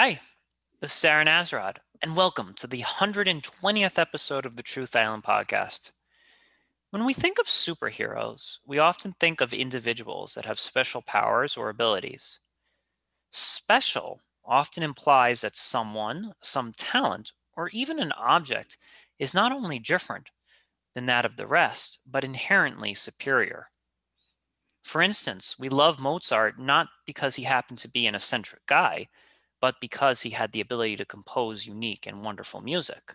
Hi, this is Aaron Azrod, and welcome to the 120th episode of the Truth Island podcast. When we think of superheroes, we often think of individuals that have special powers or abilities. Special often implies that someone, some talent, or even an object is not only different than that of the rest, but inherently superior. For instance, we love Mozart not because he happened to be an eccentric guy, but because he had the ability to compose unique and wonderful music.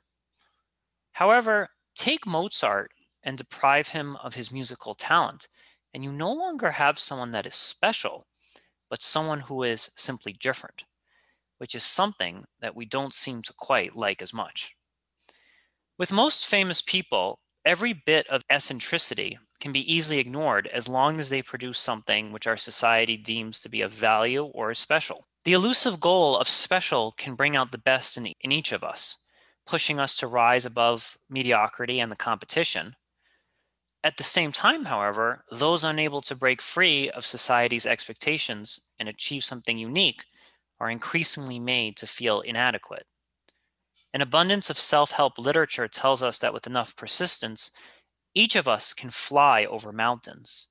However, take Mozart and deprive him of his musical talent, and you no longer have someone that is special, but someone who is simply different, which is something that we don't seem to quite like as much. With most famous people, every bit of eccentricity can be easily ignored as long as they produce something which our society deems to be of value or special. The elusive goal of special can bring out the best in, in each of us, pushing us to rise above mediocrity and the competition. At the same time, however, those unable to break free of society's expectations and achieve something unique are increasingly made to feel inadequate. An abundance of self help literature tells us that with enough persistence, each of us can fly over mountains.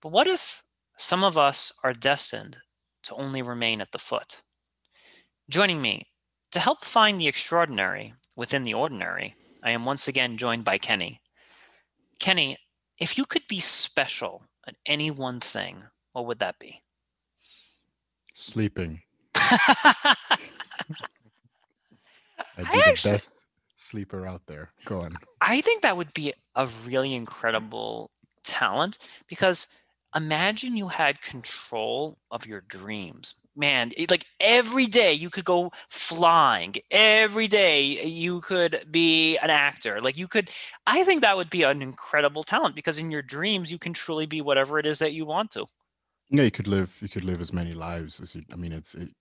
But what if some of us are destined to only remain at the foot? Joining me to help find the extraordinary within the ordinary, I am once again joined by Kenny. Kenny, if you could be special at any one thing, what would that be? Sleeping. I'd be I the actually, best sleeper out there. Go on. I think that would be a really incredible talent because imagine you had control of your dreams. Man, it, like every day you could go flying. Every day you could be an actor. Like you could, I think that would be an incredible talent because in your dreams you can truly be whatever it is that you want to. Yeah, you could live. You could live as many lives as you. I mean, it's it,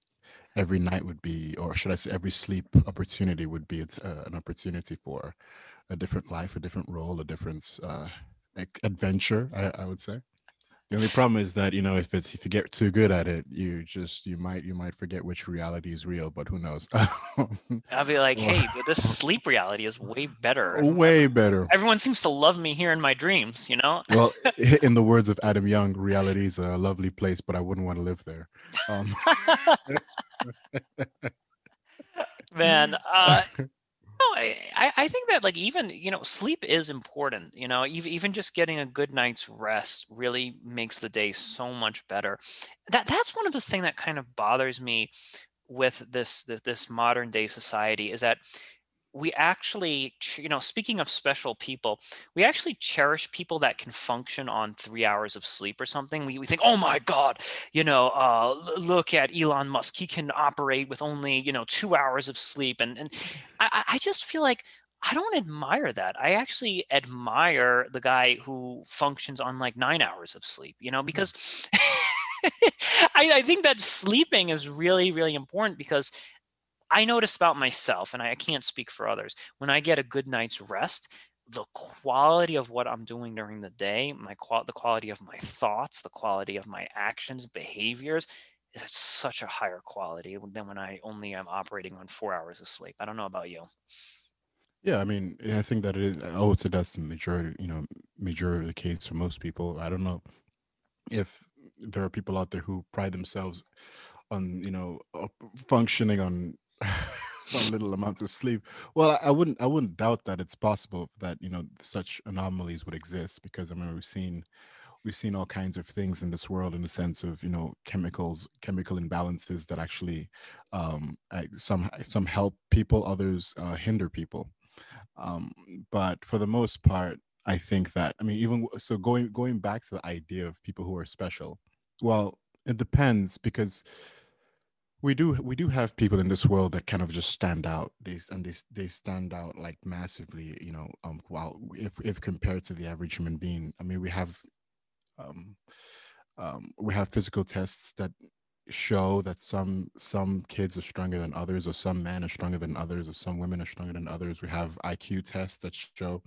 every night would be, or should I say, every sleep opportunity would be uh, an opportunity for a different life, a different role, a different uh, adventure. I, I would say. The only problem is that you know if it's if you get too good at it, you just you might you might forget which reality is real. But who knows? I'll be like, hey, but this sleep reality is way better. Way better. Everyone seems to love me here in my dreams. You know. well, in the words of Adam Young, reality is a lovely place, but I wouldn't want to live there. Um. Man, uh, no, I, I think that like even you know sleep is important. You know, even even just getting a good night's rest really makes the day so much better. That that's one of the thing that kind of bothers me with this this, this modern day society is that we actually, you know, speaking of special people, we actually cherish people that can function on three hours of sleep or something. We, we think, oh my God, you know, uh, look at Elon Musk. He can operate with only, you know, two hours of sleep. And, and I, I just feel like I don't admire that. I actually admire the guy who functions on like nine hours of sleep, you know, hmm. because I, I think that sleeping is really, really important because I notice about myself, and I can't speak for others, when I get a good night's rest, the quality of what I'm doing during the day, my qual- the quality of my thoughts, the quality of my actions, behaviors is at such a higher quality than when I only am operating on four hours of sleep. I don't know about you. Yeah, I mean, I think that it is. I would say that's the majority, you know, majority of the case for most people. I don't know if there are people out there who pride themselves on, you know, functioning on some little amounts of sleep. Well, I, I, wouldn't I wouldn't doubt that it's possible that you know such anomalies would exist because I mean we've seen we've seen all kinds of things in this world in the sense of you know chemicals chemical imbalances that actually um, some some help people others uh, hinder people um, but for the most part i think that i mean even so going going back to the idea of people who are special well it depends because we do we do have people in this world that kind of just stand out. They and they, they stand out like massively you know um while if if compared to the average human being. I mean we have um um we have physical tests that show that some some kids are stronger than others or some men are stronger than others or some women are stronger than others. We have iq tests that show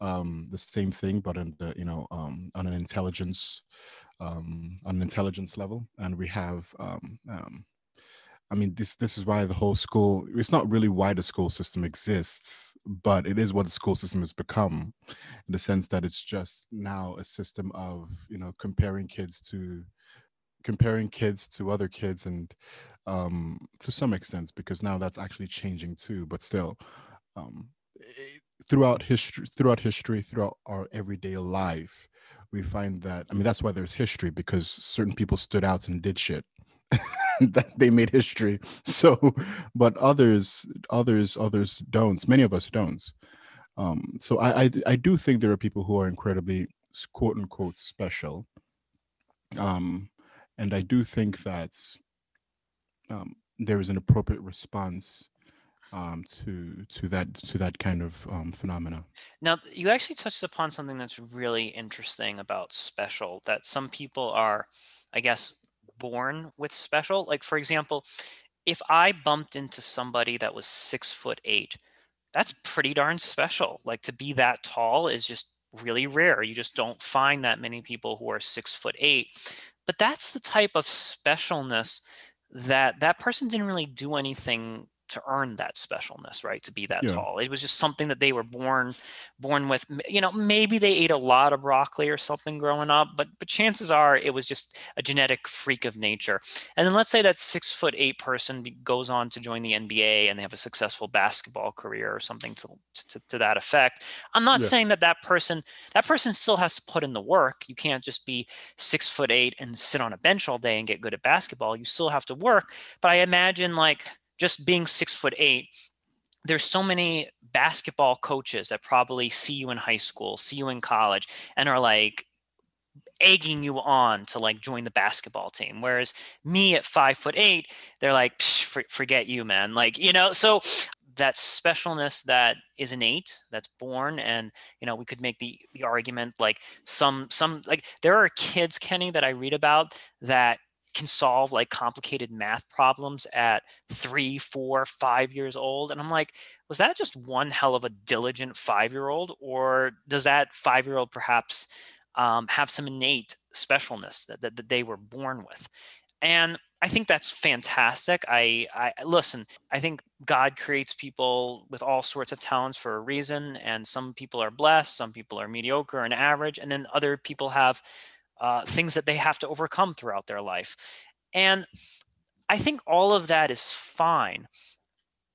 um the same thing but in the you know um on an intelligence um on an intelligence level. And we have um, um I mean, this this is why the whole school. It's not really why the school system exists, but it is what the school system has become, in the sense that it's just now a system of you know comparing kids to comparing kids to other kids and um to some extent because now that's actually changing too but still um eh, throughout history throughout history throughout our everyday life we find that i mean that's why there's history because certain people stood out and did shit that they made history so but others others others don't many of us don't um so I, I i do think there are people who are incredibly quote unquote special um and i do think that um there is an appropriate response um, to to that to that kind of um, phenomena. Now, you actually touched upon something that's really interesting about special. That some people are, I guess, born with special. Like for example, if I bumped into somebody that was six foot eight, that's pretty darn special. Like to be that tall is just really rare. You just don't find that many people who are six foot eight. But that's the type of specialness that that person didn't really do anything to earn that specialness, right? To be that yeah. tall. It was just something that they were born born with. You know, maybe they ate a lot of broccoli or something growing up, but but chances are it was just a genetic freak of nature. And then let's say that six foot eight person goes on to join the NBA and they have a successful basketball career or something to to, to that effect. I'm not yeah. saying that that person that person still has to put in the work. You can't just be six foot eight and sit on a bench all day and get good at basketball. You still have to work. But I imagine like just being six foot eight, there's so many basketball coaches that probably see you in high school, see you in college, and are like egging you on to like join the basketball team. Whereas me at five foot eight, they're like, forget you, man. Like, you know, so that specialness that is innate that's born and you know we could make the the argument like some some like there are kids kenny that i read about that can solve like complicated math problems at three, four, five years old. And I'm like, was that just one hell of a diligent five year old? Or does that five year old perhaps um, have some innate specialness that, that, that they were born with? And I think that's fantastic. I, I listen. I think God creates people with all sorts of talents for a reason, and some people are blessed, some people are mediocre and average, and then other people have uh, things that they have to overcome throughout their life. And I think all of that is fine.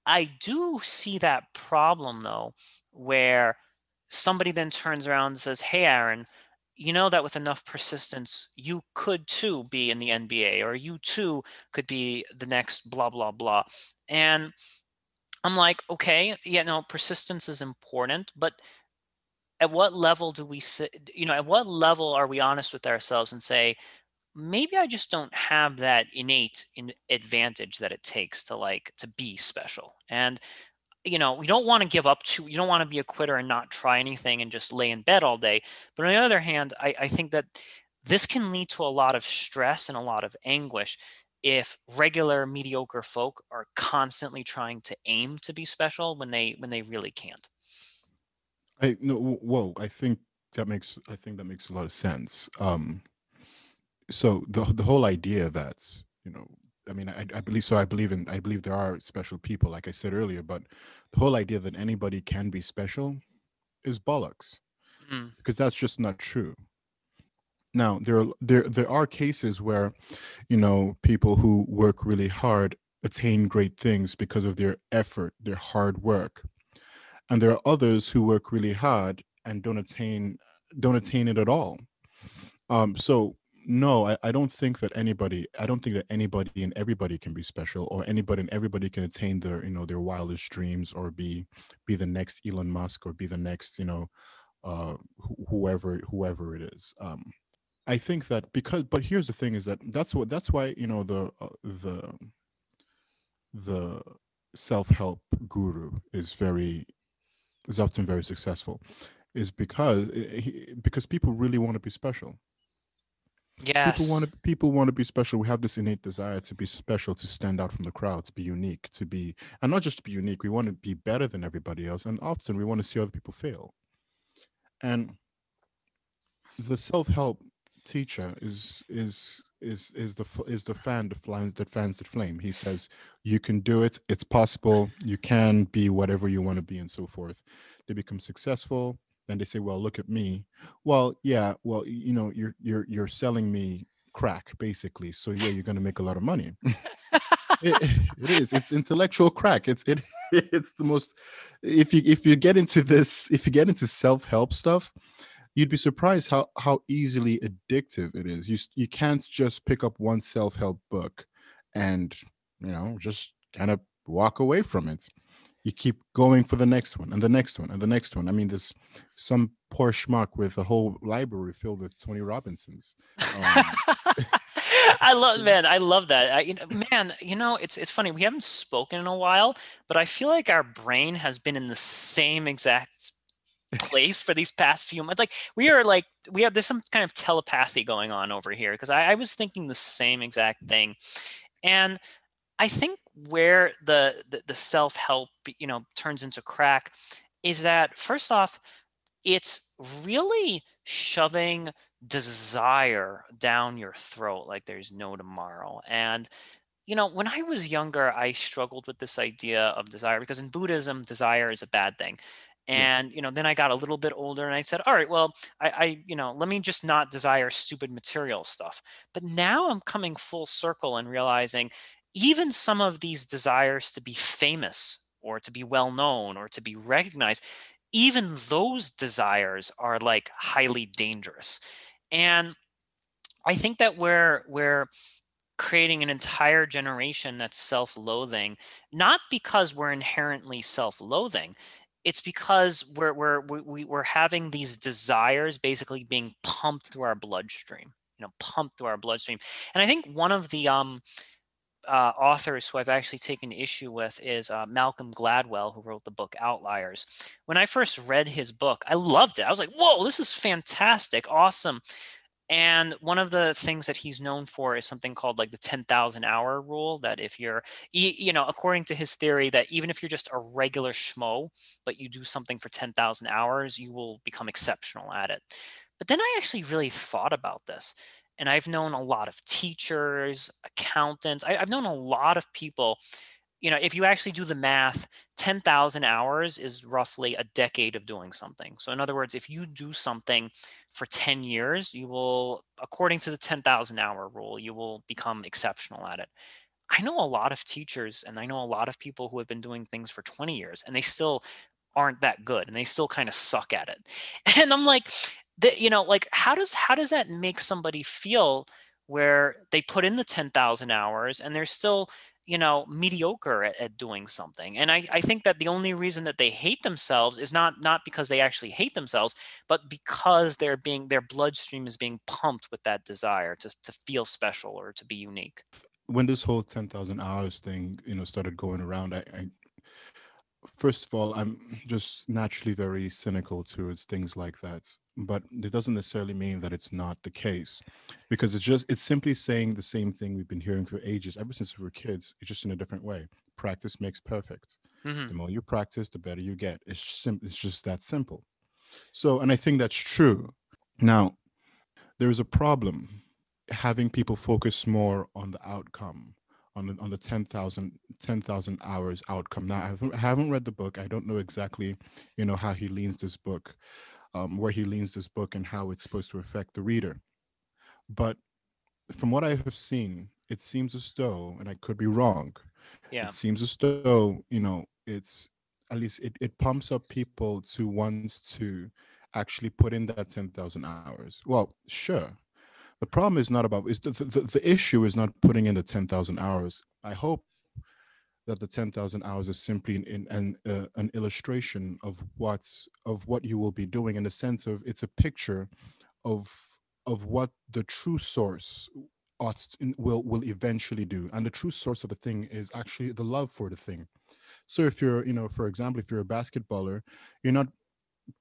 I do see that problem though, where somebody then turns around and says, Hey, Aaron, you know that with enough persistence, you could too be in the NBA, or you too could be the next blah, blah, blah. And I'm like, okay, yeah, no, persistence is important, but at what level do we sit you know at what level are we honest with ourselves and say maybe i just don't have that innate in advantage that it takes to like to be special. And you know we don't want to give up to you don't want to be a quitter and not try anything and just lay in bed all day. But on the other hand i, I think that this can lead to a lot of stress and a lot of anguish if regular mediocre folk are constantly trying to aim to be special when they when they really can't I no whoa, I think that makes I think that makes a lot of sense. Um so the the whole idea that, you know, I mean I, I believe so I believe in I believe there are special people, like I said earlier, but the whole idea that anybody can be special is bollocks. Mm. Because that's just not true. Now there are there there are cases where, you know, people who work really hard attain great things because of their effort, their hard work and there are others who work really hard and don't attain don't attain it at all. Um so no I, I don't think that anybody i don't think that anybody and everybody can be special or anybody and everybody can attain their you know their wildest dreams or be be the next elon musk or be the next you know uh wh- whoever whoever it is. Um i think that because but here's the thing is that that's what that's why you know the uh, the the self-help guru is very is often very successful is because because people really want to be special. Yes people want to people want to be special. We have this innate desire to be special to stand out from the crowd to be unique to be and not just to be unique we want to be better than everybody else and often we want to see other people fail. And the self-help teacher is is is is the is the fan that flames that fans the flame. He says you can do it. It's possible. You can be whatever you want to be, and so forth. They become successful. Then they say, "Well, look at me." Well, yeah. Well, you know, you're you're you're selling me crack, basically. So yeah, you're going to make a lot of money. it, it is. It's intellectual crack. It's it. It's the most. If you if you get into this, if you get into self help stuff, you'd be surprised how how easily addictive it is. You you can't just pick up one self help book and you know just kind of walk away from it. You keep going for the next one and the next one and the next one. I mean, there's some poor schmuck with a whole library filled with Tony Robinsons. Um, I love man, I love that. I, you know, man, you know, it's it's funny. We haven't spoken in a while, but I feel like our brain has been in the same exact place for these past few months. Like we are like we have there's some kind of telepathy going on over here because I, I was thinking the same exact thing, and I think where the the, the self help you know turns into crack is that first off, it's really shoving desire down your throat like there's no tomorrow and you know, when I was younger, I struggled with this idea of desire because in Buddhism, desire is a bad thing and you know then i got a little bit older and i said all right well I, I you know let me just not desire stupid material stuff. But now i'm coming full circle and realizing even some of these desires to be famous or to be well known or to be recognized even those desires are like highly dangerous. And i think that we're we're creating an entire generation that's self-loathing not because we're inherently self-loathing it's because we're we're we, we're having these desires basically being pumped through our bloodstream you know pumped through our bloodstream and i think one of the um uh, authors who I've actually taken issue with is uh, Malcolm Gladwell, who wrote the book Outliers. When I first read his book, I loved it. I was like, whoa, this is fantastic, awesome. And one of the things that he's known for is something called like the 10,000 hour rule that if you're, you know, according to his theory, that even if you're just a regular schmo, but you do something for 10,000 hours, you will become exceptional at it. But then I actually really thought about this. And I've known a lot of teachers, accountants, I, have known a lot of people you know, if you actually do the math, 10,000 hours is roughly a decade of doing something. So, in other words, if you do something for 10 years, you will, according to the 10,000 hour rule, you will become exceptional at it. I know a lot of teachers and I know a lot of people who have been doing things for 20 years and they still aren't that good and they still kind of suck at it. And I'm like, that, you know, like how does how does that make somebody feel where they put in the 10,000 hours and they're still you know mediocre at, at, doing something and I, I think that the only reason that they hate themselves is not not because they actually hate themselves but because they're being their bloodstream is being pumped with that desire to, to feel special or to be unique when this whole 10,000 hours thing you know started going around I, I first of all, I'm just naturally very cynical towards things like that. But it doesn't necessarily mean that it's not the case, because it's just it's simply saying the same thing we've been hearing for ages, ever since we were kids. It's just in a different way. Practice makes perfect. Mm-hmm. The more you practice, the better you get. It's sim- It's just that simple. So, and I think that's true. Now, there is a problem having people focus more on the outcome on the on the 10,000 10,000 hours outcome. Now I haven't, I haven't read the book. I don't know exactly, you know, how he leans this book, um, where he leans this book and how it's supposed to affect the reader. But from what I have seen, it seems as though, and I could be wrong, yeah. it seems as though, you know, it's at least it, it pumps up people to wants to actually put in that 10,000 hours. Well, sure, the problem is not about is the, the, the issue is not putting in the 10,000 hours. I hope that the 10,000 hours is simply in an uh, an illustration of what's of what you will be doing in the sense of it's a picture of of what the true source ought will will eventually do. And the true source of the thing is actually the love for the thing. So if you're you know for example if you're a basketballer you're not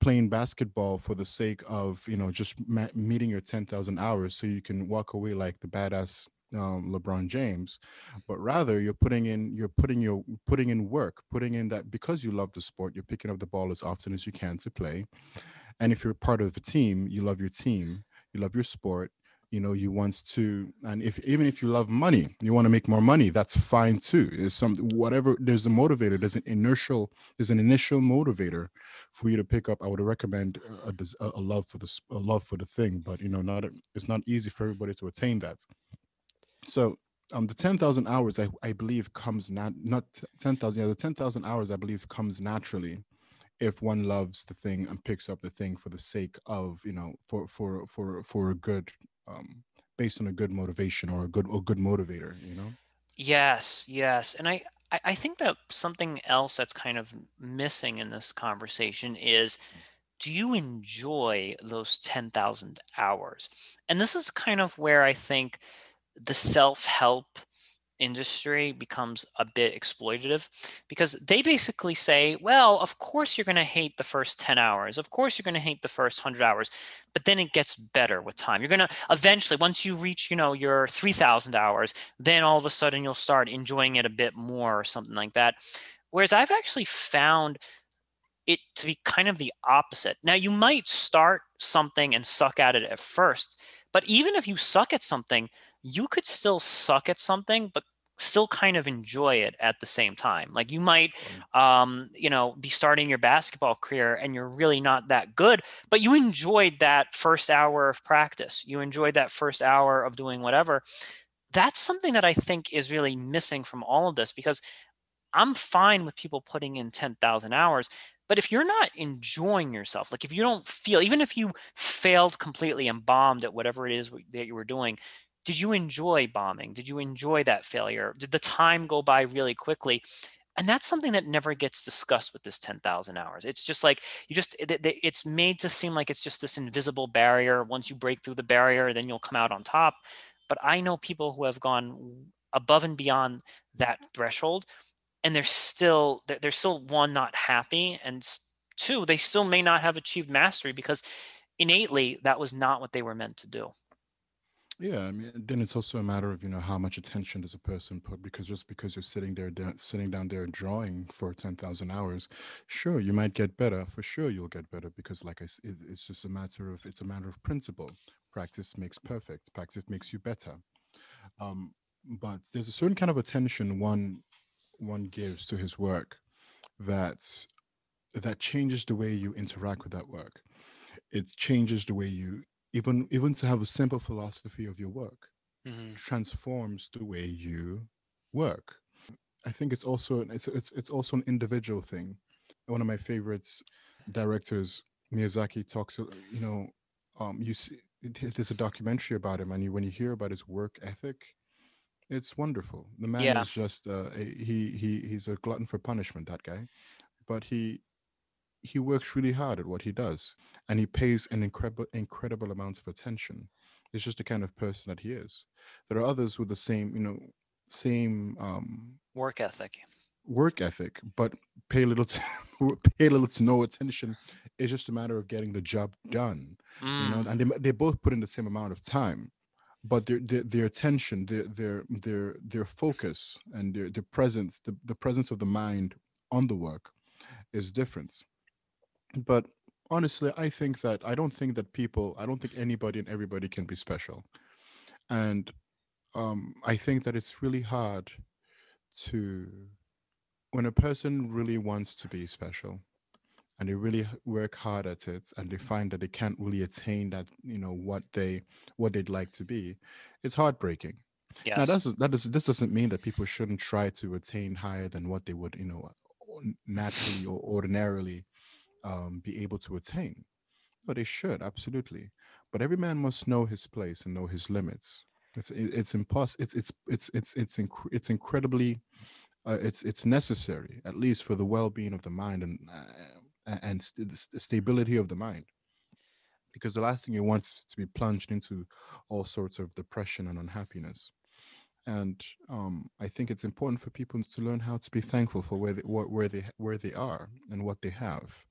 playing basketball for the sake of you know just ma- meeting your 10,000 hours so you can walk away like the badass um, LeBron James, but rather you're putting in you're putting your putting in work, putting in that because you love the sport, you're picking up the ball as often as you can to play, and if you're part of a team, you love your team, you love your sport, you know you want to and if even if you love money you want to make more money that's fine too. Is something whatever there's a motivator there's an inertial there's an initial motivator for you to pick up. I would recommend a, a, love for the a love for the thing but you know not it's not easy for everybody to attain that so um the 10,000 hours I, I believe comes not not 10,000 yeah the 10,000 hours I believe comes naturally if one loves the thing and picks up the thing for the sake of you know for for for for a good um based on a good motivation or a good a good motivator you know? Yes yes and i i think that something else that's kind of missing in this conversation is do you enjoy those 10,000 hours? And this is kind of where i think the self-help industry becomes a bit exploitative because they basically say, well, of course you're going to hate the first 10 hours. Of course you're going to hate the first 100 hours, but then it gets better with time. You're going to eventually once you reach, you know, your 3000 hours, then all of a sudden you'll start enjoying it a bit more or something like that. Whereas I've actually found it to be kind of the opposite. Now you might start something and suck at it at first, but even if you suck at something, you could still suck at something, but still kind of enjoy it at the same time. Like you might, um, you know, be starting your basketball career and you're really not that good, but you enjoyed that first hour of practice. You enjoyed that first hour of doing whatever. That's something that I think is really missing from all of this because I'm fine with people putting in 10,000 hours. But if you're not enjoying yourself, like if you don't feel, even if you failed completely and bombed at whatever it is that you were doing, did you enjoy bombing? Did you enjoy that failure? Did the time go by really quickly? And that's something that never gets discussed with this 10,000 hours. It's just like you just, eh, it's made to seem like it's just this invisible barrier. Once you break through the barrier, then you'll come out on top. But I know people who have gone above and beyond that threshold and they're still, they're, they're still one, not happy. And two, they still may not have achieved mastery because innately that was not what they were meant to do. Yeah, I mean, then it's also a matter of you know how much attention does a person put because just because you're sitting there sitting down there drawing for ten thousand hours, sure you might get better. For sure you'll get better because like I, it, it's just a matter of it's a matter of principle. Practice makes perfect. Practice makes you better. Um, but there's a certain kind of attention one one gives to his work that that changes the way you interact with that work. It changes the way you even even to have a simple philosophy of your work mm-hmm. transforms the way you work i think it's also it's, it's it's also an individual thing one of my favorites directors miyazaki talks you know um you see there's a documentary about him and you, when you hear about his work ethic it's wonderful the man yeah. is just uh, he he he's a glutton for punishment that guy but he he works really hard at what he does and he pays an incredible incredible amount of attention it's just the kind of person that he is there are others with the same you know same um work ethic work ethic but pay little to, pay little to no attention it's just a matter of getting the job done mm. you know mm. and they, they both put in the same amount of time but their, their, their attention their their their their focus and their, their presence the, the presence of the mind on the work is different. But honestly i think that i don't think that people i don't think anybody and everybody can be special. And um, i think that it's really hard to when a person really wants to be special and they really work hard at it and they find that they can't really attain that you know what they what they'd like to be it's heartbreaking yes. now that's that does this doesn't mean that people shouldn't try to attain higher than what they would you know naturally or ordinarily um, be able to attain. But they should absolutely. But every man must know his place and know his limits. It's it's impossible. It's it's it's it's it's inc- it's incredibly. Uh, it's it's necessary at least for the well-being of the mind and uh, and st- the stability of the mind. Because the last thing you want is to be plunged into all sorts of depression and unhappiness. And um, I think it's important for people to learn how to be thankful for where they, where they where they are and what they have,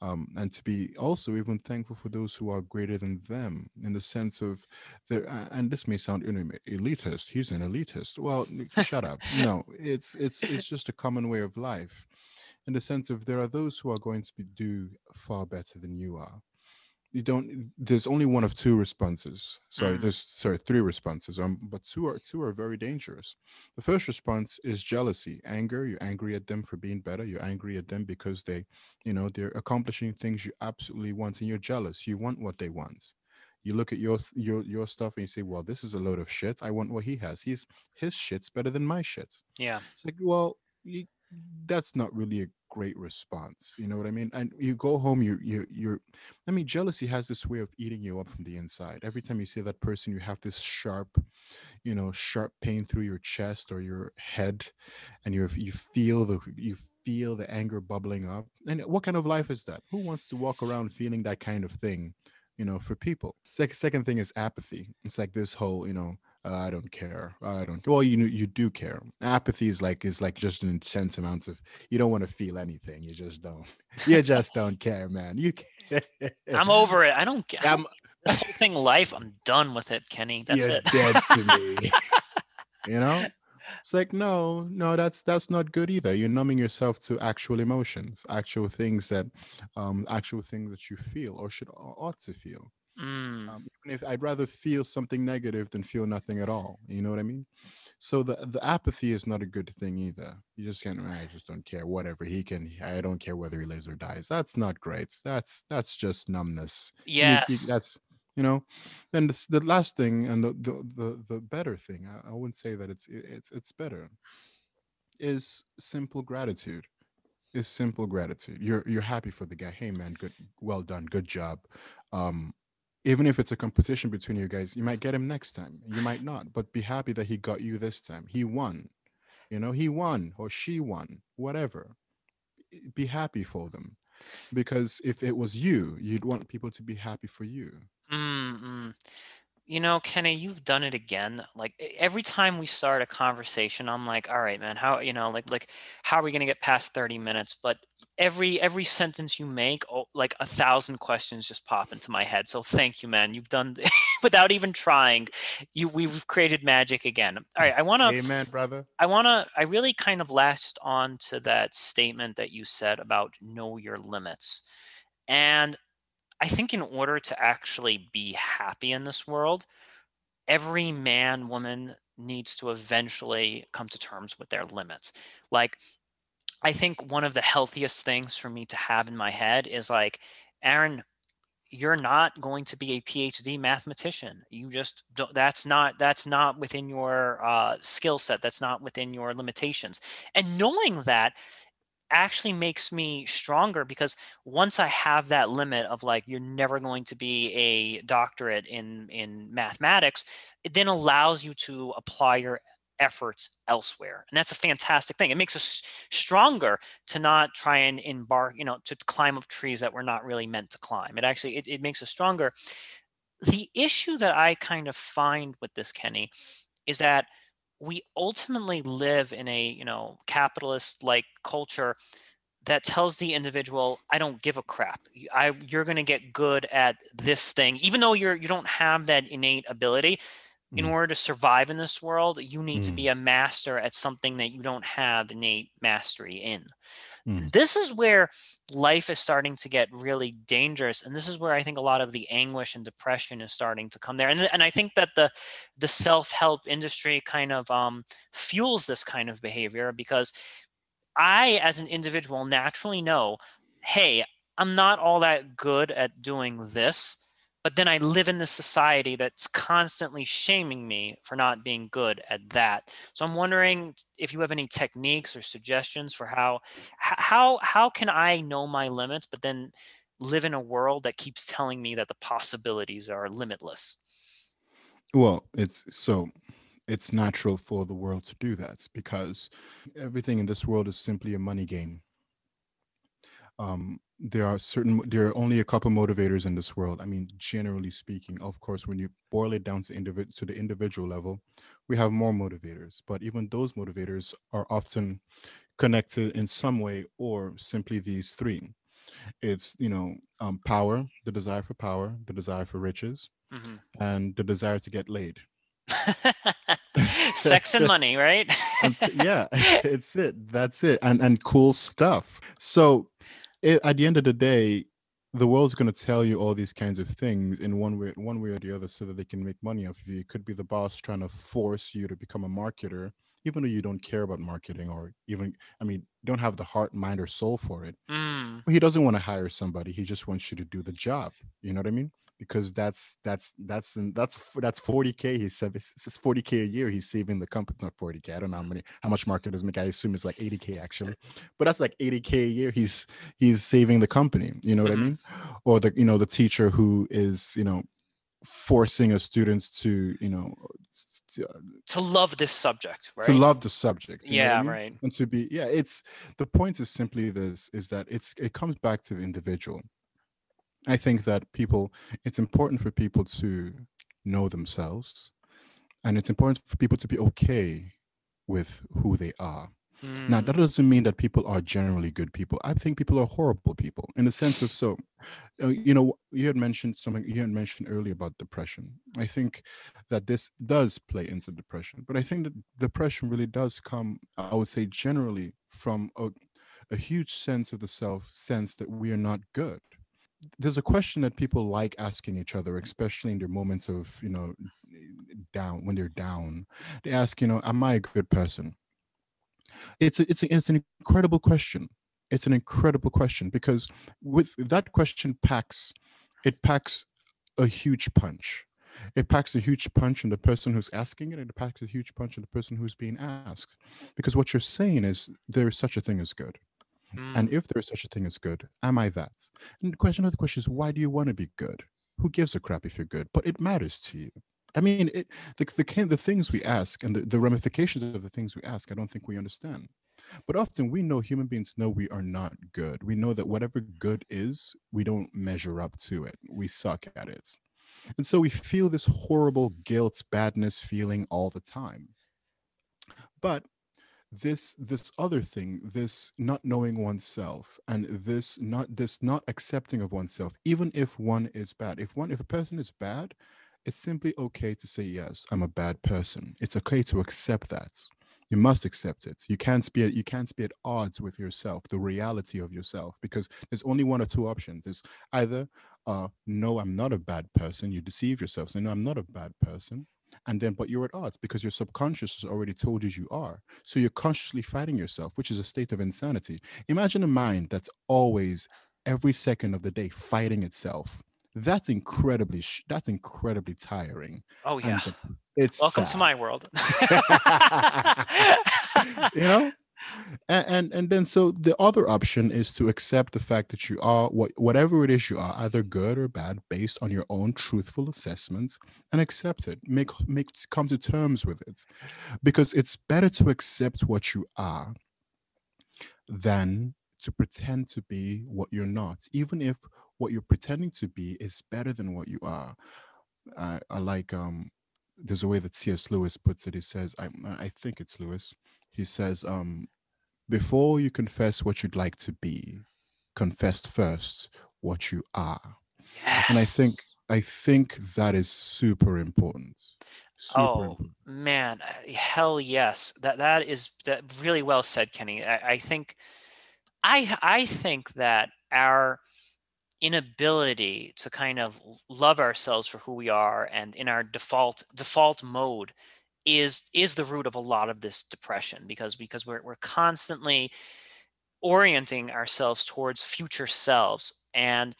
um, and to be also even thankful for those who are greater than them in the sense of there and this may sound elitist he's an elitist. Well shut up. No it's it's it's just a common way of life in the sense of there are those who are going to be, do far better than you are. You don't there's only one of two responses. Sorry Mm. there's sorry three responses um but two are two are very dangerous. The first response is jealousy anger. You're angry at them for being better. You're angry at them because they you know they're accomplishing things you absolutely want and you're jealous. You want what they want. You look at your your your stuff and you say well this is a load of shit. I want what he has. He's his shit's better than my shit. Yeah. it's like, well, you, that's not really a great response. You know what I mean? And you go home, you you you're. I mean, jealousy has this way of eating you up from the inside. Every time you see that person, you have this sharp, you know, sharp pain through your chest or your head, and you you feel the you feel the anger bubbling up. And what kind of life is that? Who wants to walk around feeling that kind of thing? You know, for people. Second, second thing is apathy. It's like this whole, you know, uh, I don't care. I don't. Well, you you do care. Apathy is like is like just an intense amount of. You don't want to feel anything. You just don't. You just don't care, man. You. Can't. I'm over it. I don't get I'm, this whole thing. Life. I'm done with it, Kenny. That's you're it. dead to me. you know, it's like no, no. That's that's not good either. You're numbing yourself to actual emotions, actual things that, um, actual things that you feel or should or ought to feel. Mm, um, even if I'd rather feel something negative than feel nothing at all. You know what I mean? So the the apathy is not a good thing either. You just can't. I just don't care. Whatever he can. I don't care whether he lives or dies. That's not great. That's that's just numbness. You- you- yes. that's you know. And this, the last thing and the the the, the better thing. I, I wouldn't say that it's it's it's better. Is simple gratitude. Is simple gratitude. You're you're happy for the guy. Hey man, good, well done, good job. Um, even if it's a competition between you guys, you might get him next time. You might not, but be happy that he got you this time. He won. You know, he won or she won, whatever. Be happy for them. Because if it was you, you'd want people to be happy for you. Mm, mm. You know, Kenny, you've done it again. Like every time we start a conversation, I'm like, all right, man, how, you know, like like how are we gonna get past 30 minutes? But every every sentence you make, oh, like a thousand questions just pop into my head. So thank you, man. You've done without even trying. You we've created magic again. All right, I wanna Amen, brother. I wanna I really kind of latched on to that statement that you said about know your limits. And I think in order to actually be happy in this world, every man, woman needs to eventually come to terms with their limits. Like, I think one of the healthiest things for me to have in my head is like, Aaron, you're not going to be a PhD mathematician. You just don't, that's not that's not within your uh, skill set. That's not within your limitations. And knowing that actually makes me stronger because once I have that limit of like you're never going to be a doctorate in in mathematics, it then allows you to apply your efforts elsewhere. And that's a fantastic thing. It makes us stronger to not try and embark, you know, to climb up trees that we're not really meant to climb. It actually it, it makes us stronger. The issue that I kind of find with this, Kenny, is that we ultimately live in a you know capitalist like culture that tells the individual i don't give a crap i you're going to get good at this thing even though you're you don't have that innate ability in Mm. order to survive in this world you need to Mm. be a master at something that you don't have innate mastery in Mm. this is where life is starting to get really dangerous and this is where i think a lot of the anguish and depression is starting to come there and, and i think that the the self-help industry kind of um, fuels this kind of behavior because i as an individual naturally know hey i'm not all that good at doing this but then i live in this society that's constantly shaming me for not being good at that so i'm wondering if you have any techniques or suggestions for how how how can i know my limits but then live in a world that keeps telling me that the possibilities are limitless Well, it's so it's natural for the world to do that because everything in this world is simply a money game. Um, there are certain there are only a couple motivators in this world. I mean, generally speaking, of course, when you boil it down to individ to the individual level, we have more motivators, but even those motivators are often connected in some way or simply these three. It's, you know, um, power, the desire for power, the desire for riches, Mhm. and the desire to get laid. sex and money right yeah, it's it. That's it. And and cool stuff. So it, at the end of the day, the world's going to tell you all these kinds of things in one way one way or the other so that they can make money off of you. It could be the boss trying to force you to become a marketer even though you don't care about marketing or even i mean don't have the heart mind or soul for it. Mm. he doesn't want to hire somebody. He just wants you to do the job. You know what i mean because that's that's that's that's that's 40k he's it's 40k a year he's saving the company not 40k i don't know how many how much marketers make i assume it's like 80k actually but that's like 80k a year he's he's saving the company you know what Mhm. i mean or the you know the teacher who is you know forcing a students to you know to, To love this subject, right? to love the subject what I yeah, mean? right. and to be yeah it's the point is simply this is that it's it comes back to the individual i think that people it's important for people to know themselves and it's important for people to be okay with who they are. Now Mm. that doesn't mean that people are generally good people. I think people are horrible people in the sense of so uh, you know you had mentioned something you had mentioned earlier about depression. I think that this does play into depression but i think that depression really does come i would say generally from a, a huge sense of the self sense that we are not good there's a question that people like asking each other especially in their moments of you know down when they're down. They ask you know am i a good person? It's a, it's a, it's an incredible question. It's an incredible question because with that question packs it packs a huge punch. It packs a huge punch in the person who's asking it and it packs a huge punch in the person who's being asked. Because what you're saying is there is such a thing as good and Mm. if there is such a thing as good am i that and the question another question is why do you want to be good who gives a crap if you're good but it matters to you i mean it the, the, the things we ask and the, the ramifications of the things we ask i don't think we understand but often we know human beings know we are not good. We know that whatever good is, we don't measure up to it. We suck at it. And so we feel this horrible guilt, badness feeling all the time. But this this other thing, this not knowing oneself and this not this not accepting of oneself, even if one is bad. If one if a person is bad, it's simply okay to say yes, I'm a bad person. It's okay to accept that you must accept it you can't be at, you can't be at odds with yourself the reality of yourself because there's only one or two options it's either uh no i'm not a bad person you deceive yourself say no i'm not a bad person and then but you're at odds because your subconscious has already told you you are. So you're consciously fighting yourself which is a state of insanity. Imagine a mind that's always every second of the day fighting itself. That's incredibly that's incredibly tiring Oh yeah. it's Welcome to my world. you know and, and and then so the other option is to accept the fact that you are what whatever it is you are either good or bad based on your own truthful assessments and accept it. Make make come to terms with it. Because it's better to accept what you are than to pretend to be what you're not even if what you're pretending to be is better than what you are. I, I like um there's a way that cs lewis puts it. He says i i think it's lewis he says um before you confess what you'd like to be confess first what you are yes. and i think i think that is super important super Oh important man, uh, hell yes. That that is that really well said, Kenny. I, I think I I think that our inability to kind of love ourselves for who we are and in our default default mode is is the root of a lot of this depression because because we're we're constantly orienting ourselves towards future selves and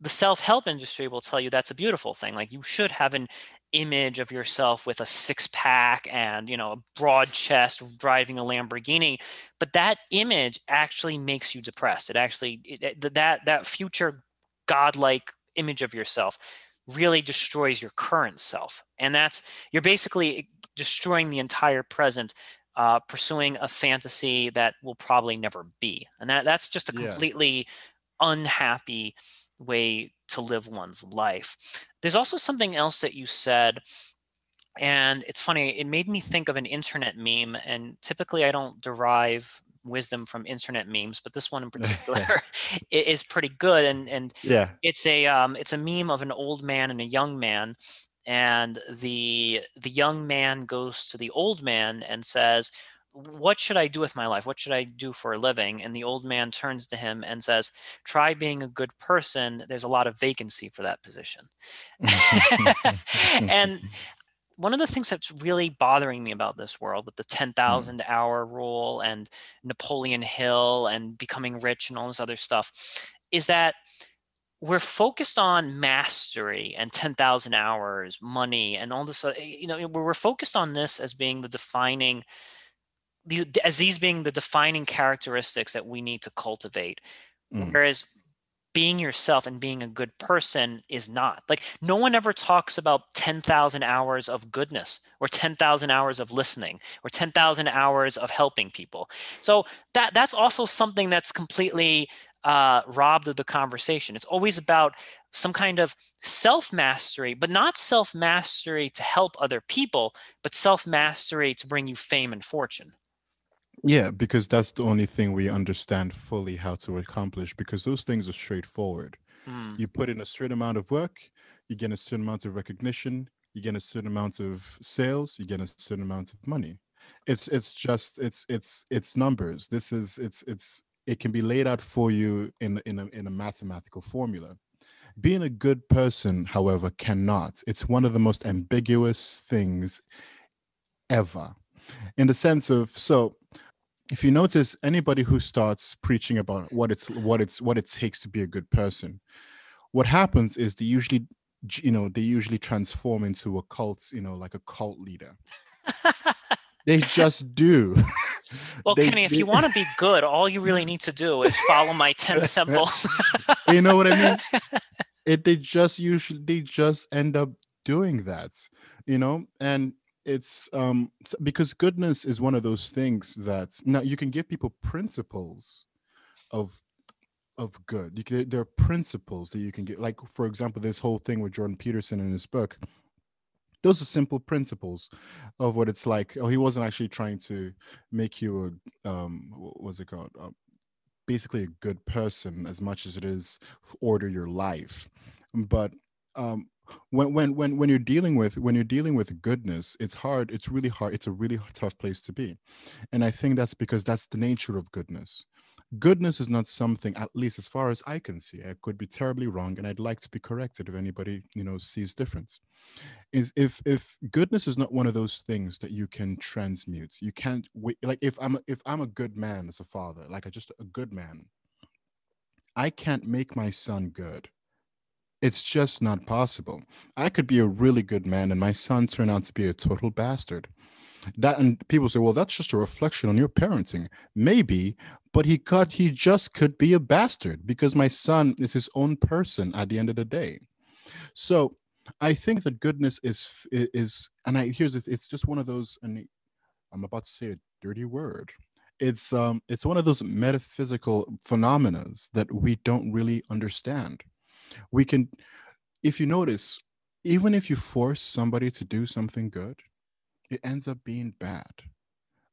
the self-help industry will tell you that's a beautiful thing like you should have an image of yourself with a six pack and you know a broad chest driving a lamborghini but that image actually makes you depressed. It actually it- that that future godlike image of yourself really destroys your current self and that's you're basically destroying the entire present uh, pursuing a fantasy that will probably never be and that that's just a Yeah. completely unhappy way to live one's life there's also something else that you said and it's funny it made me think of an internet meme and typically i don't derive wisdom from internet memes but this one in particular is pretty good and and yeah it's a um, it's a meme of an old man and a young man and the the young man goes to the old man and says what should I do with my life? What should I do for a living? And the old man turns to him and says, Try being a good person. There's a lot of vacancy for that position. and one of the things that's really bothering me about this world with the Mm. 10,000 hour rule and Napoleon Hill and becoming rich and all this other stuff is that we're focused on mastery and 10,000 hours, money, and all this. uh, You know, we're we're focused on this as being the defining, as these being the defining characteristics that we need to cultivate. Mm. Whereas being yourself and being a good person is not. Like no one ever talks about 10,000 hours of goodness or 10,000 hours of listening or 10,000 hours of helping people. So that that's also something that's completely uh, robbed of the conversation. It's always about some kind of self mastery, but not self mastery to help other people, but self mastery to bring you fame and fortune. Yeah, because that's the only thing we understand fully how to accomplish because those things are straightforward. Mm, You put in a certain amount of work, you get a certain amount of recognition, you get a certain amount of sales, you get a certain amount of money. It's it's just it's it's it's numbers. This is it's it's it can be laid out for you in in a in a mathematical formula. Being a good person, however, cannot. It's one of the most ambiguous things ever. In the sense of so if you notice anybody who starts preaching about what it's what it's what it takes to be a good person what happens is they usually you know they usually transform into a cult you know like a cult leader they just do. Well, They- Kenny, if they- you want to be good, all you really need to do is follow my 10 symbols. you know what i mean? It they just usually they just end up doing that you know? And it's um because goodness is one of those things that now you can give people principles of of good. You can there are principles that you can get. Like for example this whole thing with jordan peterson in his book those are simple principles of what it's like. Oh he wasn't actually trying to make you a um what was it called? Uh, basically a good person as much as it is order your life. But um when when when when you're dealing with when you're dealing with goodness it's hard it's really hard it's a really tough place to be. And i think that's because that's the nature of goodness goodness is not something at least as far as i can see i could be terribly wrong and i'd like to be corrected if anybody you know sees difference is if if goodness is not one of those things that you can transmute you can't wait like if i'm a- if i'm a good man as a father like a, just a good man i can't make my son good. It's just not possible. I could be a really good man and my son turn out to be a total bastard. That and people say well that's just a reflection on your parenting. Maybe but he got he just could be a bastard because my son is his own person at the end of the day. So i think that goodness is is and i here's it's just one of those and i'm about to say a dirty word. It's um it's one of those metaphysical phenomena that we don't really understand. We can if you notice even if you force somebody to do something good it ends up being bad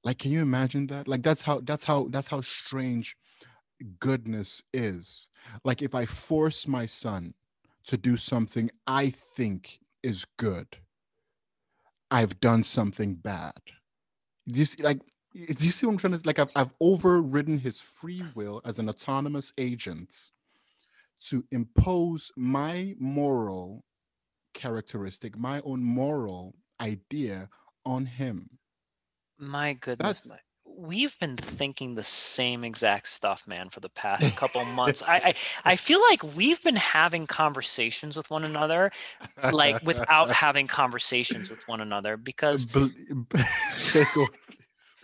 like can you imagine that? Like that's how that's how that's how strange goodness is. Like if i force my son to do something i think is good i've done something bad. Do you see like do you see what i'm trying to like i've, I've overridden his free will as an autonomous agent to impose my moral characteristic my own moral idea on him My goodness. That's- my- We've been thinking the same exact stuff, man, for the past couple months. I, I I feel like we've been having conversations with one another, like without having conversations with one another, because Bel- Go on, please.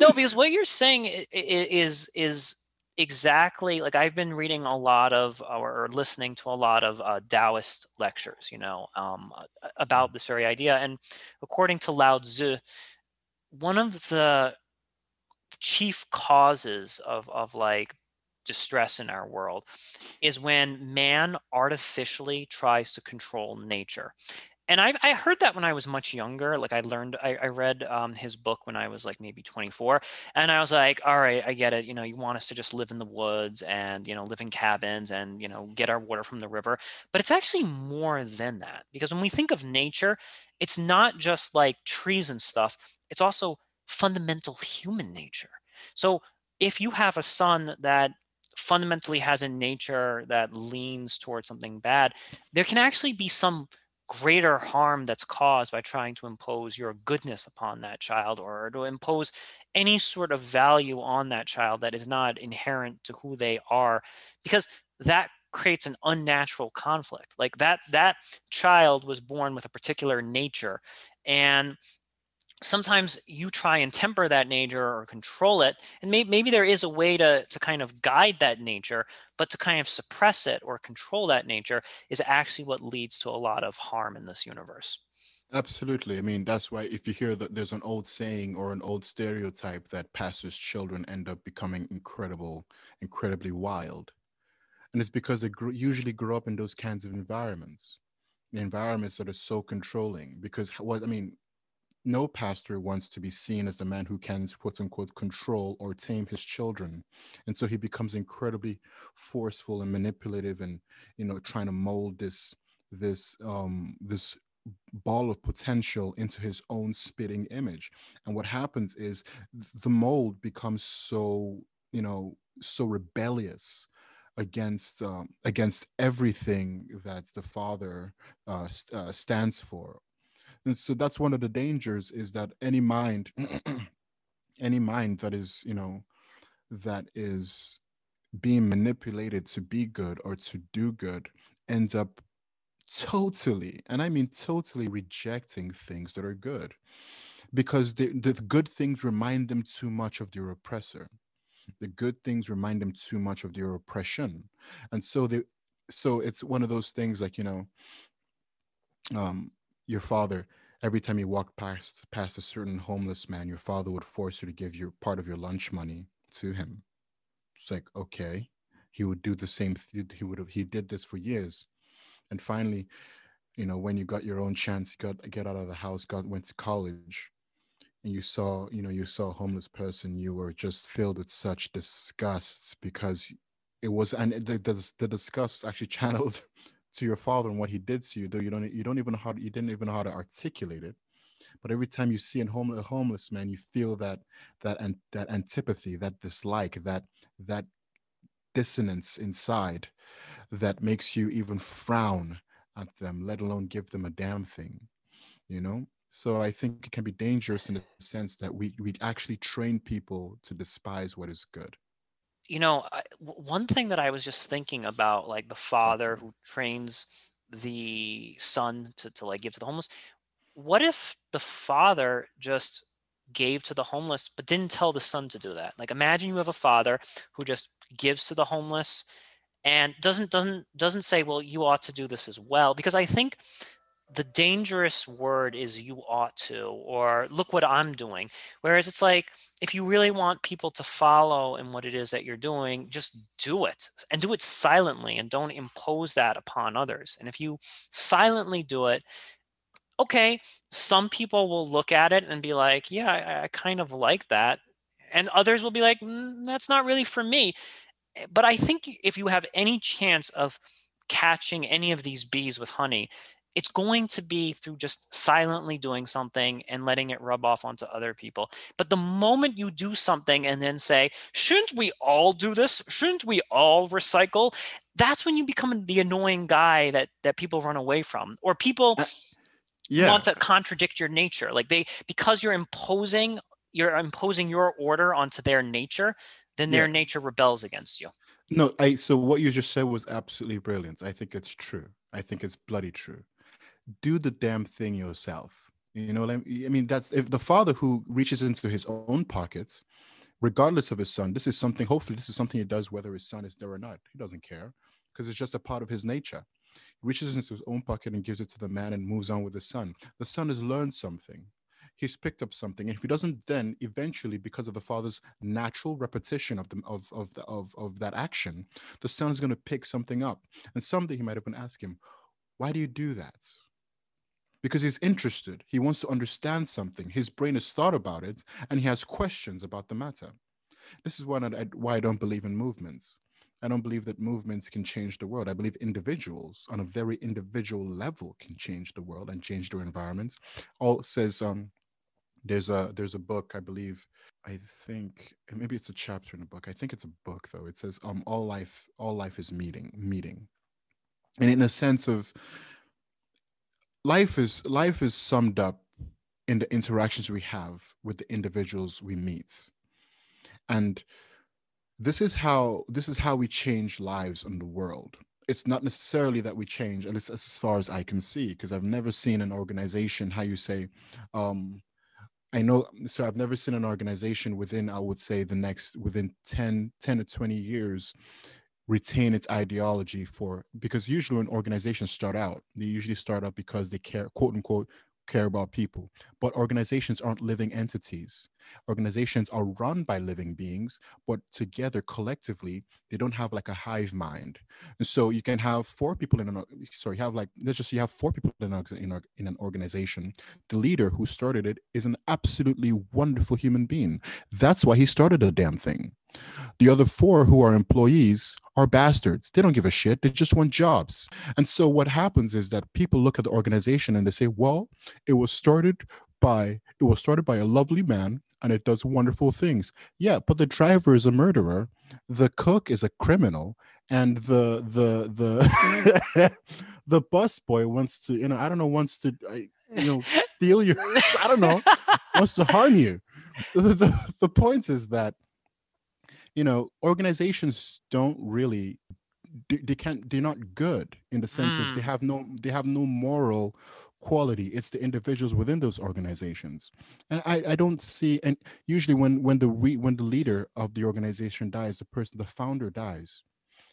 no, because what you're saying is is exactly like I've been reading a lot of or listening to a lot of uh, Taoist lectures, you know, um, about this very idea. And according to Lao Tzu, one of the chief causes of of like distress in our world is when man artificially tries to control nature and I, I heard that when I was much younger. Like I learned, I, I read um, his book when I was like maybe 24, and I was like, all right, I get it. You know, you want us to just live in the woods and you know live in cabins and you know get our water from the river, but it's actually more than that because when we think of nature, it's not just like trees and stuff. It's also fundamental human nature. So if you have a son that fundamentally has a nature that leans towards something bad, there can actually be some greater harm that's caused by trying to impose your goodness upon that child or to impose any sort of value on that child that is not inherent to who they are because that creates an unnatural conflict. Like that that child was born with a particular nature and sometimes you try and temper that nature or control it and may, maybe there is a way to, to kind of guide that nature but to kind of suppress it or control that nature is actually what leads to a lot of harm in this universe. Absolutely i mean that's why if you hear that there's an old saying or an old stereotype that pastors children end up becoming incredible incredibly wild and it's because they usually grow up in those kinds of environments environments that are so controlling because what i mean no pastor wants to be seen as the man who can quote unquote control or tame his children. And so he becomes incredibly forceful and manipulative and you know trying to mold this this um this ball of potential into his own spitting image. And what happens is the mold becomes so you know so rebellious against um, against everything that the father uh, uh, stands for and so that's one of the dangers is that any mind any mind that is you know that is being manipulated to be good or to do good ends up totally and i mean totally rejecting things that are good because the, the good things remind them too much of their oppressor. The good things remind them too much of their oppression. And so they so it's one of those things like you know um your father every time you walked past past a certain homeless man your father would force you to give your part of your lunch money to him. It's like okay he would do the same he would have he did this for years. And finally you know when you got your own chance you got get out of the house got went to college and you saw you know you saw a homeless person you were just filled with such disgust because it was and the, the, the disgust was actually channeled to your father and what he did to you, though you don't you don't even know how to, you didn't even know how to articulate it. But every time you see a homeless, man, you feel that that and that antipathy, that dislike, that that dissonance inside that makes you even frown at them, let alone give them a damn thing. You know? So I think it can be dangerous in the sense that we we actually train people to despise what is good you know, I, one thing that I was just thinking about, like the father who trains the son to, to like give to the homeless. What if the father just gave to the homeless but didn't tell the son to do that? Like imagine you have a father who just gives to the homeless and doesn't doesn't doesn't say, well, you ought to do this as well. Because I think the dangerous word is you ought to or look what i'm doing. Whereas it's like if you really want people to follow in what it is that you're doing just do it and do it silently and don't impose that upon others. And if you silently do it okay some people will look at it and be like yeah i, I kind of like that and others will be like mm, that's not really for me. Eh, but i think if you have any chance of catching any of these bees with honey it's going to be through just silently doing something and letting it rub off onto other people. But the moment you do something and then say, shouldn't we all do this? Shouldn't we all recycle? That's when you become the annoying guy that that people run away from or people uh, yeah. want to contradict your nature. Like they because you're imposing you're imposing your order onto their nature, then their yeah. nature rebels against you. No, I so what you just said was absolutely brilliant. I think it's true. I think it's bloody true do the damn thing yourself. You know I mean? That's if the father who reaches into his own pockets, regardless of his son, this is something, hopefully, this is something he does whether his son is there or not. He doesn't care because it's just a part of his nature. He reaches into his own pocket and gives it to the man and moves on with the son. The son has learned something. He's picked up something. And if he doesn't then eventually, because of the father's natural repetition of the of of the, of, of that action, the son is going to pick something up. And someday he might even ask him, Why do you do that? Because he's interested. He wants to understand something. His brain has thought about it and he has questions about the matter. This is why I, why I don't believe in movements. I don't believe that movements can change the world. I believe individuals on a very individual level can change the world and change their environments. All says um, there's a there's a book i believe i think maybe it's a chapter in a book i think it's a book though it says um all life all life is meeting meeting and in a sense of life is life is summed up in the interactions we have with the individuals we meet. And this is how this is how we change lives in the world. It's not necessarily that we change at least as far as i can see because i've never seen an organization how you say um i know so i've never seen an organization within i would say the next within 10 10 to 20 years retain its ideology for because usually when organizations start out they usually start out because they care quote unquote care about people. But organizations aren't living entities. Organizations are run by living beings but together collectively they don't have like a hive mind. And so you can have four people in an sorry you have like let's just you have four people in, a, in, in an organization. The leader who started it is an absolutely wonderful human being. That's why he started the damn thing. The other four who are employees are bastards. They don't give a shit. They just want jobs. And so what happens is that people look at the organization and they say, well, it was started by it was started by a lovely man and it does wonderful things. Yeah, but the driver is a murderer, the cook is a criminal, and the the the the bus boy wants to, you know, I don't know, wants to uh, you know, steal your I don't know, wants to harm you. The, the, the point is that you know organizations don't really they can't they're not good in the sense mm. of they mm. have no they have no moral quality it's the individuals within those organizations and i i don't see and usually when when the we when the leader of the organization dies the person the founder dies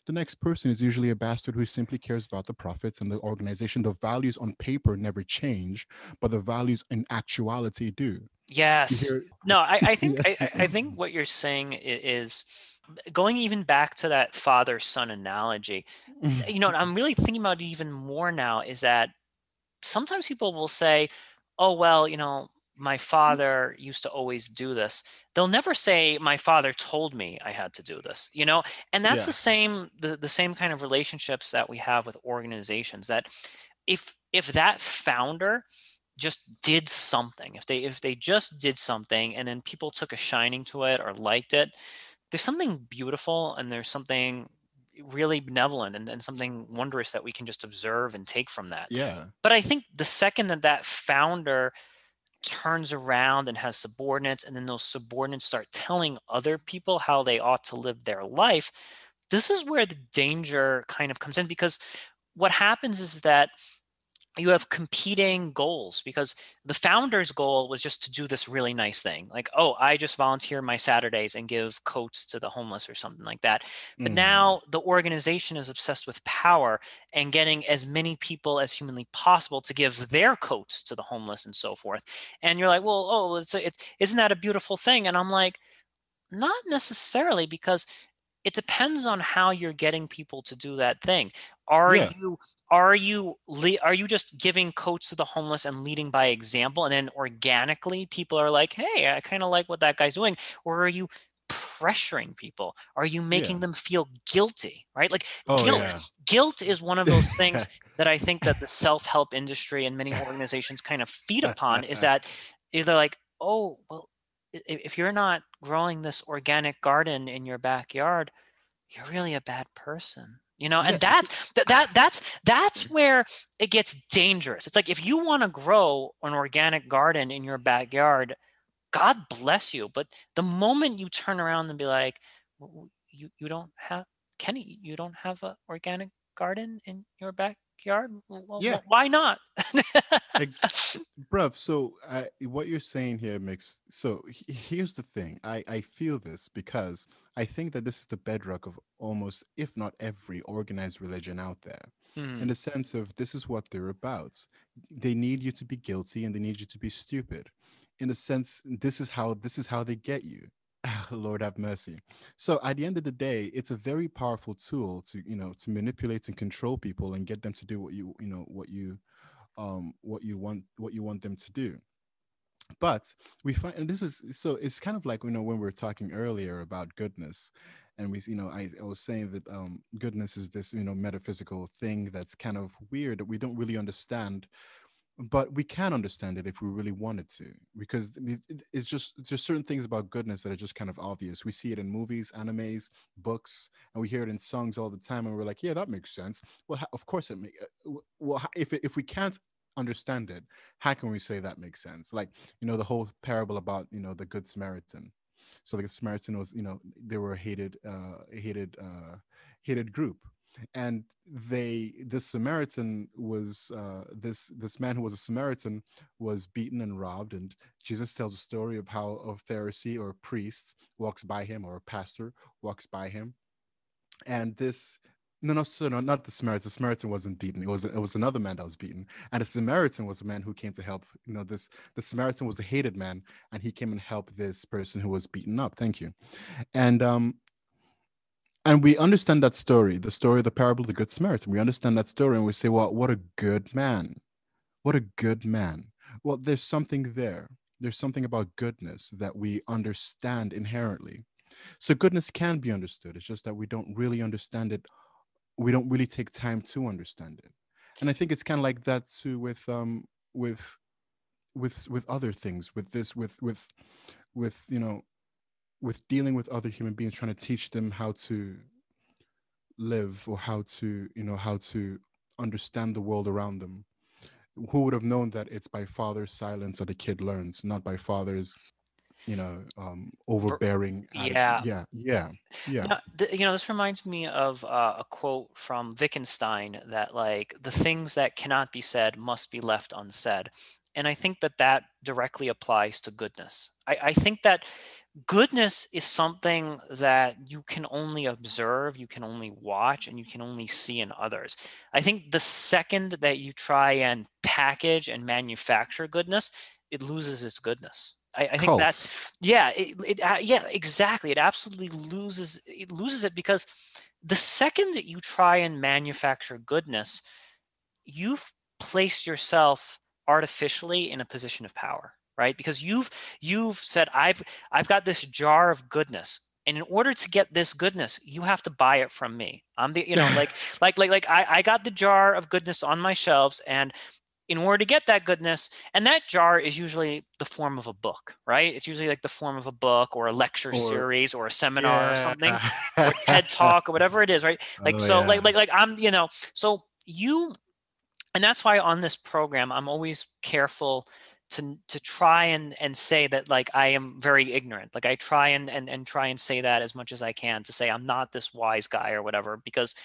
the next person is usually a bastard who simply cares about the profits and the organization the values on paper never change but the values in actuality do Yes. No, I, I think I, I think what you're saying is going even back to that father son analogy. Mm-hmm. You know, I'm really thinking about it even more now. Is that sometimes people will say, "Oh well, you know, my father used to always do this." They'll never say, "My father told me I had to do this." You know, and that's yeah. the same the, the same kind of relationships that we have with organizations. That if if that founder just did something. If they if they just did something and then people took a shining to it or liked it there's something beautiful and there's something really benevolent and, and something wondrous that we can just observe and take from that. Yeah. But i think the second that that founder turns around and has subordinates and then those subordinates start telling other people how they ought to live their life this is where the danger kind of comes in because what happens is that you have competing goals because the founder's goal was just to do this really nice thing like oh i just volunteer my saturdays and give coats to the homeless or something like that. But mm. now the organization is obsessed with power and getting as many people as humanly possible to give their coats to the homeless and so forth. And you're like well oh it's, it's isn't that a beautiful thing? And i'm like not necessarily because it depends on how you're getting people to do that thing are yeah. you are you are you just giving coats to the homeless and leading by example and then organically people are like hey i kind of like what that guy's doing or are you pressuring people are you making yeah. them feel guilty right like oh, guilt yeah. guilt is one of those things that i think that the self-help industry and many organizations kind of feed upon is that either like oh well if you're not growing this organic garden in your backyard, you're really a bad person. You know, and that's that, that that's that's where it gets dangerous. It's like if you want to grow an organic garden in your backyard, God bless you. But the moment you turn around and be like, you you don't have Kenny, you don't have an organic garden in your back backyard? Well, yeah. Why not? like, bruv, so uh, what you're saying here makes so here's the thing. I I feel this because I think that this is the bedrock of almost, if not every organized religion out there. Hmm. In the sense of this is what they're about. They need you to be guilty and they need you to be stupid. In a sense, this is how this is how they get you. Lord have mercy. So at the end of the day, it's a very powerful tool to you know to manipulate and control people and get them to do what you you know what you um what you want what you want them to do. But we find and this is so it's kind of like you know when we were talking earlier about goodness and we you know I, I was saying that um goodness is this you know metaphysical thing that's kind of weird that we don't really understand but we can understand it if we really wanted to because it's just there's certain things about goodness that are just kind of obvious. We see it in movies animes books and we hear it in songs all the time and we're like yeah that makes sense. Well of course it makes uh, well if, if we can't understand it how can we say that makes sense? Like you know the whole parable about you know the good samaritan. So the samaritan was you know they were a hated uh hated uh hated group and they this samaritan was uh, this this man who was a samaritan was beaten and robbed and jesus tells a story of how a pharisee or a priest walks by him or a pastor walks by him. And this no no so no not the samaritan. The samaritan wasn't beaten. It was it was another man that was beaten. And the samaritan was a man who came to help you know this the samaritan was a hated man and he came and helped this person who was beaten up. Thank you. And um and we understand that story, the story of the parable of the Good Samaritan. We understand that story and we say, well, what a good man. What a good man. Well, there's something there. There's something about goodness that we understand inherently. So goodness can be understood. It's just that we don't really understand it. We don't really take time to understand it. And I think it's kind of like that too with um with with with other things, with this, with with with you know with dealing with other human beings trying to teach them how to live or how to you know how to understand the world around them. Who would have known that it's by father's silence that a kid learns not by father's you know um overbearing yeah. yeah yeah yeah. You know, th- you know, this reminds me of uh, a quote from wittgenstein that like the things that cannot be said must be left unsaid. And i think that that directly applies to goodness. I, I think that goodness is something that you can only observe, you can only watch, and you can only see in others. I think the second that you try and package and manufacture goodness, it loses its goodness. I, I think that, yeah, it, it uh, yeah, exactly. It absolutely loses it loses it because the second that you try and manufacture goodness, you've placed yourself artificially in a position of power right because you've you've said i've i've got this jar of goodness and in order to get this goodness you have to buy it from me i'm the you know like like like like I, I got the jar of goodness on my shelves and in order to get that goodness and that jar is usually the form of a book right it's usually like the form of a book or a lecture or, series or a seminar yeah. or something or ted talk or whatever it is right oh, like oh, so yeah. like like like i'm you know so you and that's why on this program i'm always careful to to try and and say that like I am very ignorant. Like I try and and and try and say that as much as I can to say I'm not this wise guy or whatever because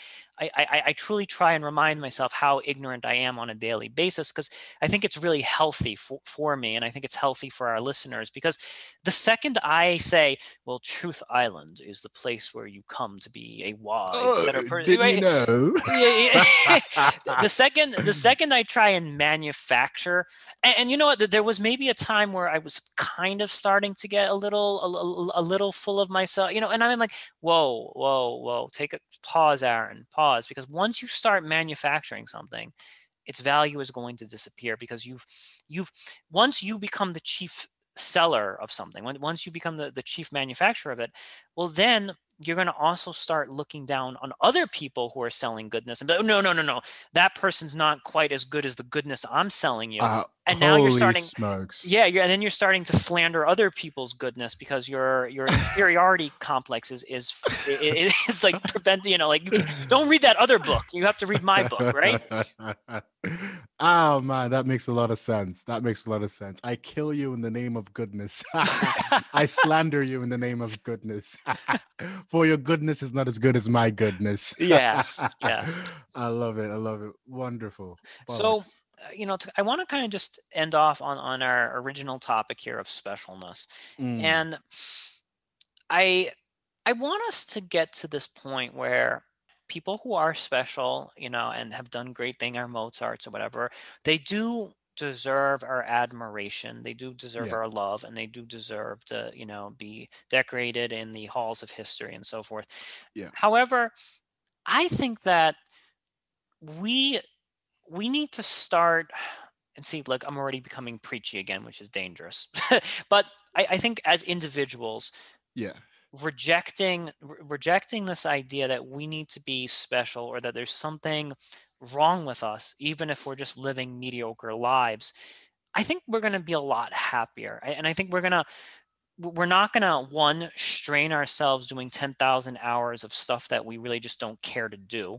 I, I, I truly try and remind myself how ignorant I am on a daily basis because I think it's really healthy for, for me and I think it's healthy for our listeners because the second I say, well, Truth Island is the place where you come to be a wise, oh, better person. Right? You know? the second the second I try and manufacture, and, and, you know what, there was maybe a time where I was kind of starting to get a little a, a, a little full of myself, you know, and I'm like, whoa, whoa, whoa, take a pause, Aaron, pause pause because once you start manufacturing something its value is going to disappear because you've you've once you become the chief seller of something when, once you become the, the chief manufacturer of it well then you're going to also start looking down on other people who are selling goodness and be, no no no no. That person's not quite as good as the goodness i'm selling you. Uh, and now you're starting smokes. yeah you're, and then you're starting to slander other people's goodness because your your inferiority complex is is it, it's like prevent you know like you can, don't read that other book. You have to read my book right? Oh man that makes a lot of sense. That makes a lot of sense. I kill you in the name of goodness. I slander you in the name of goodness. For your goodness is not as good as my goodness. Yes yes. I love it. I love it. Wonderful. So uh, you know, to, I want to kind of just end off on on our original topic here of specialness, mm. and I I want us to get to this point where people who are special, you know, and have done great thing, our Mozarts or whatever, they do deserve our admiration. They do deserve yeah. our love, and they do deserve to, you know, be decorated in the halls of history and so forth. Yeah. However, I think that we we need to start and see like i'm already becoming preachy again which is dangerous but I, I, think as individuals yeah rejecting re- rejecting this idea that we need to be special or that there's something wrong with us, even if we're just living mediocre lives, I think we're going to be a lot happier. And I think we're going to we're not going to one strain ourselves doing 10,000 hours of stuff that we really just don't care to do.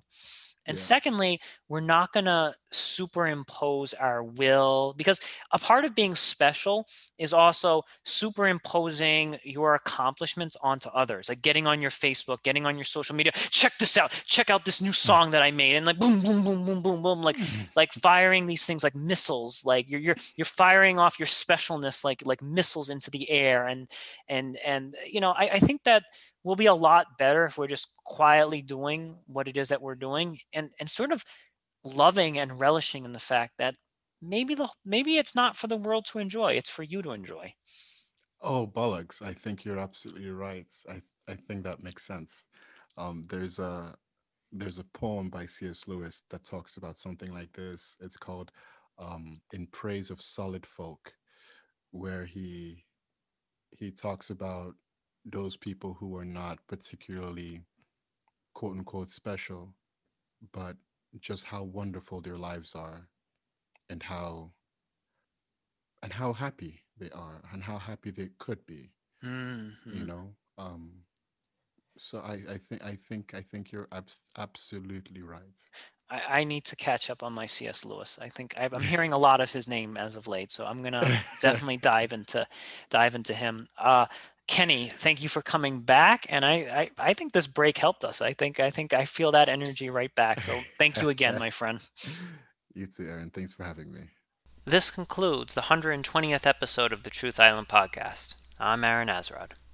And yeah. secondly, we're not going to superimpose our will because a part of being special is also superimposing your accomplishments onto others, like getting on your Facebook, getting on your social media. Check this out. Check out this new mm. song that I made, and like boom, boom, boom, boom, boom, boom, like mm. like firing these things like missiles. Like you're you're you're firing off your specialness like like missiles into the air, and and and you know I, I think that we'll be a lot better if we're just quietly doing what it is that we're doing and and sort of loving and relishing in the fact that maybe the maybe it's not for the world to enjoy it's for you to enjoy. Oh bollocks i think you're absolutely right i i think that makes sense. Um there's a there's a poem by cs lewis that talks about something like this it's called um in praise of solid folk where he he talks about those people who are not particularly quote unquote special, but just how wonderful their lives are and how and how happy they are and how happy they could be. Mm-hmm. You know? Um so I, I think I think I think you're abs- absolutely right. I, I, need to catch up on my C.S. Lewis. I think i am hearing a lot of his name as of late, so I'm gonna definitely dive into dive into him. Uh, Kenny, thank you for coming back. And I, I, I think this break helped us. I think I think I feel that energy right back. So thank you again, my friend. You too, Aaron. Thanks for having me. This concludes the 120th episode of the Truth Island podcast. I'm Aaron Azrod.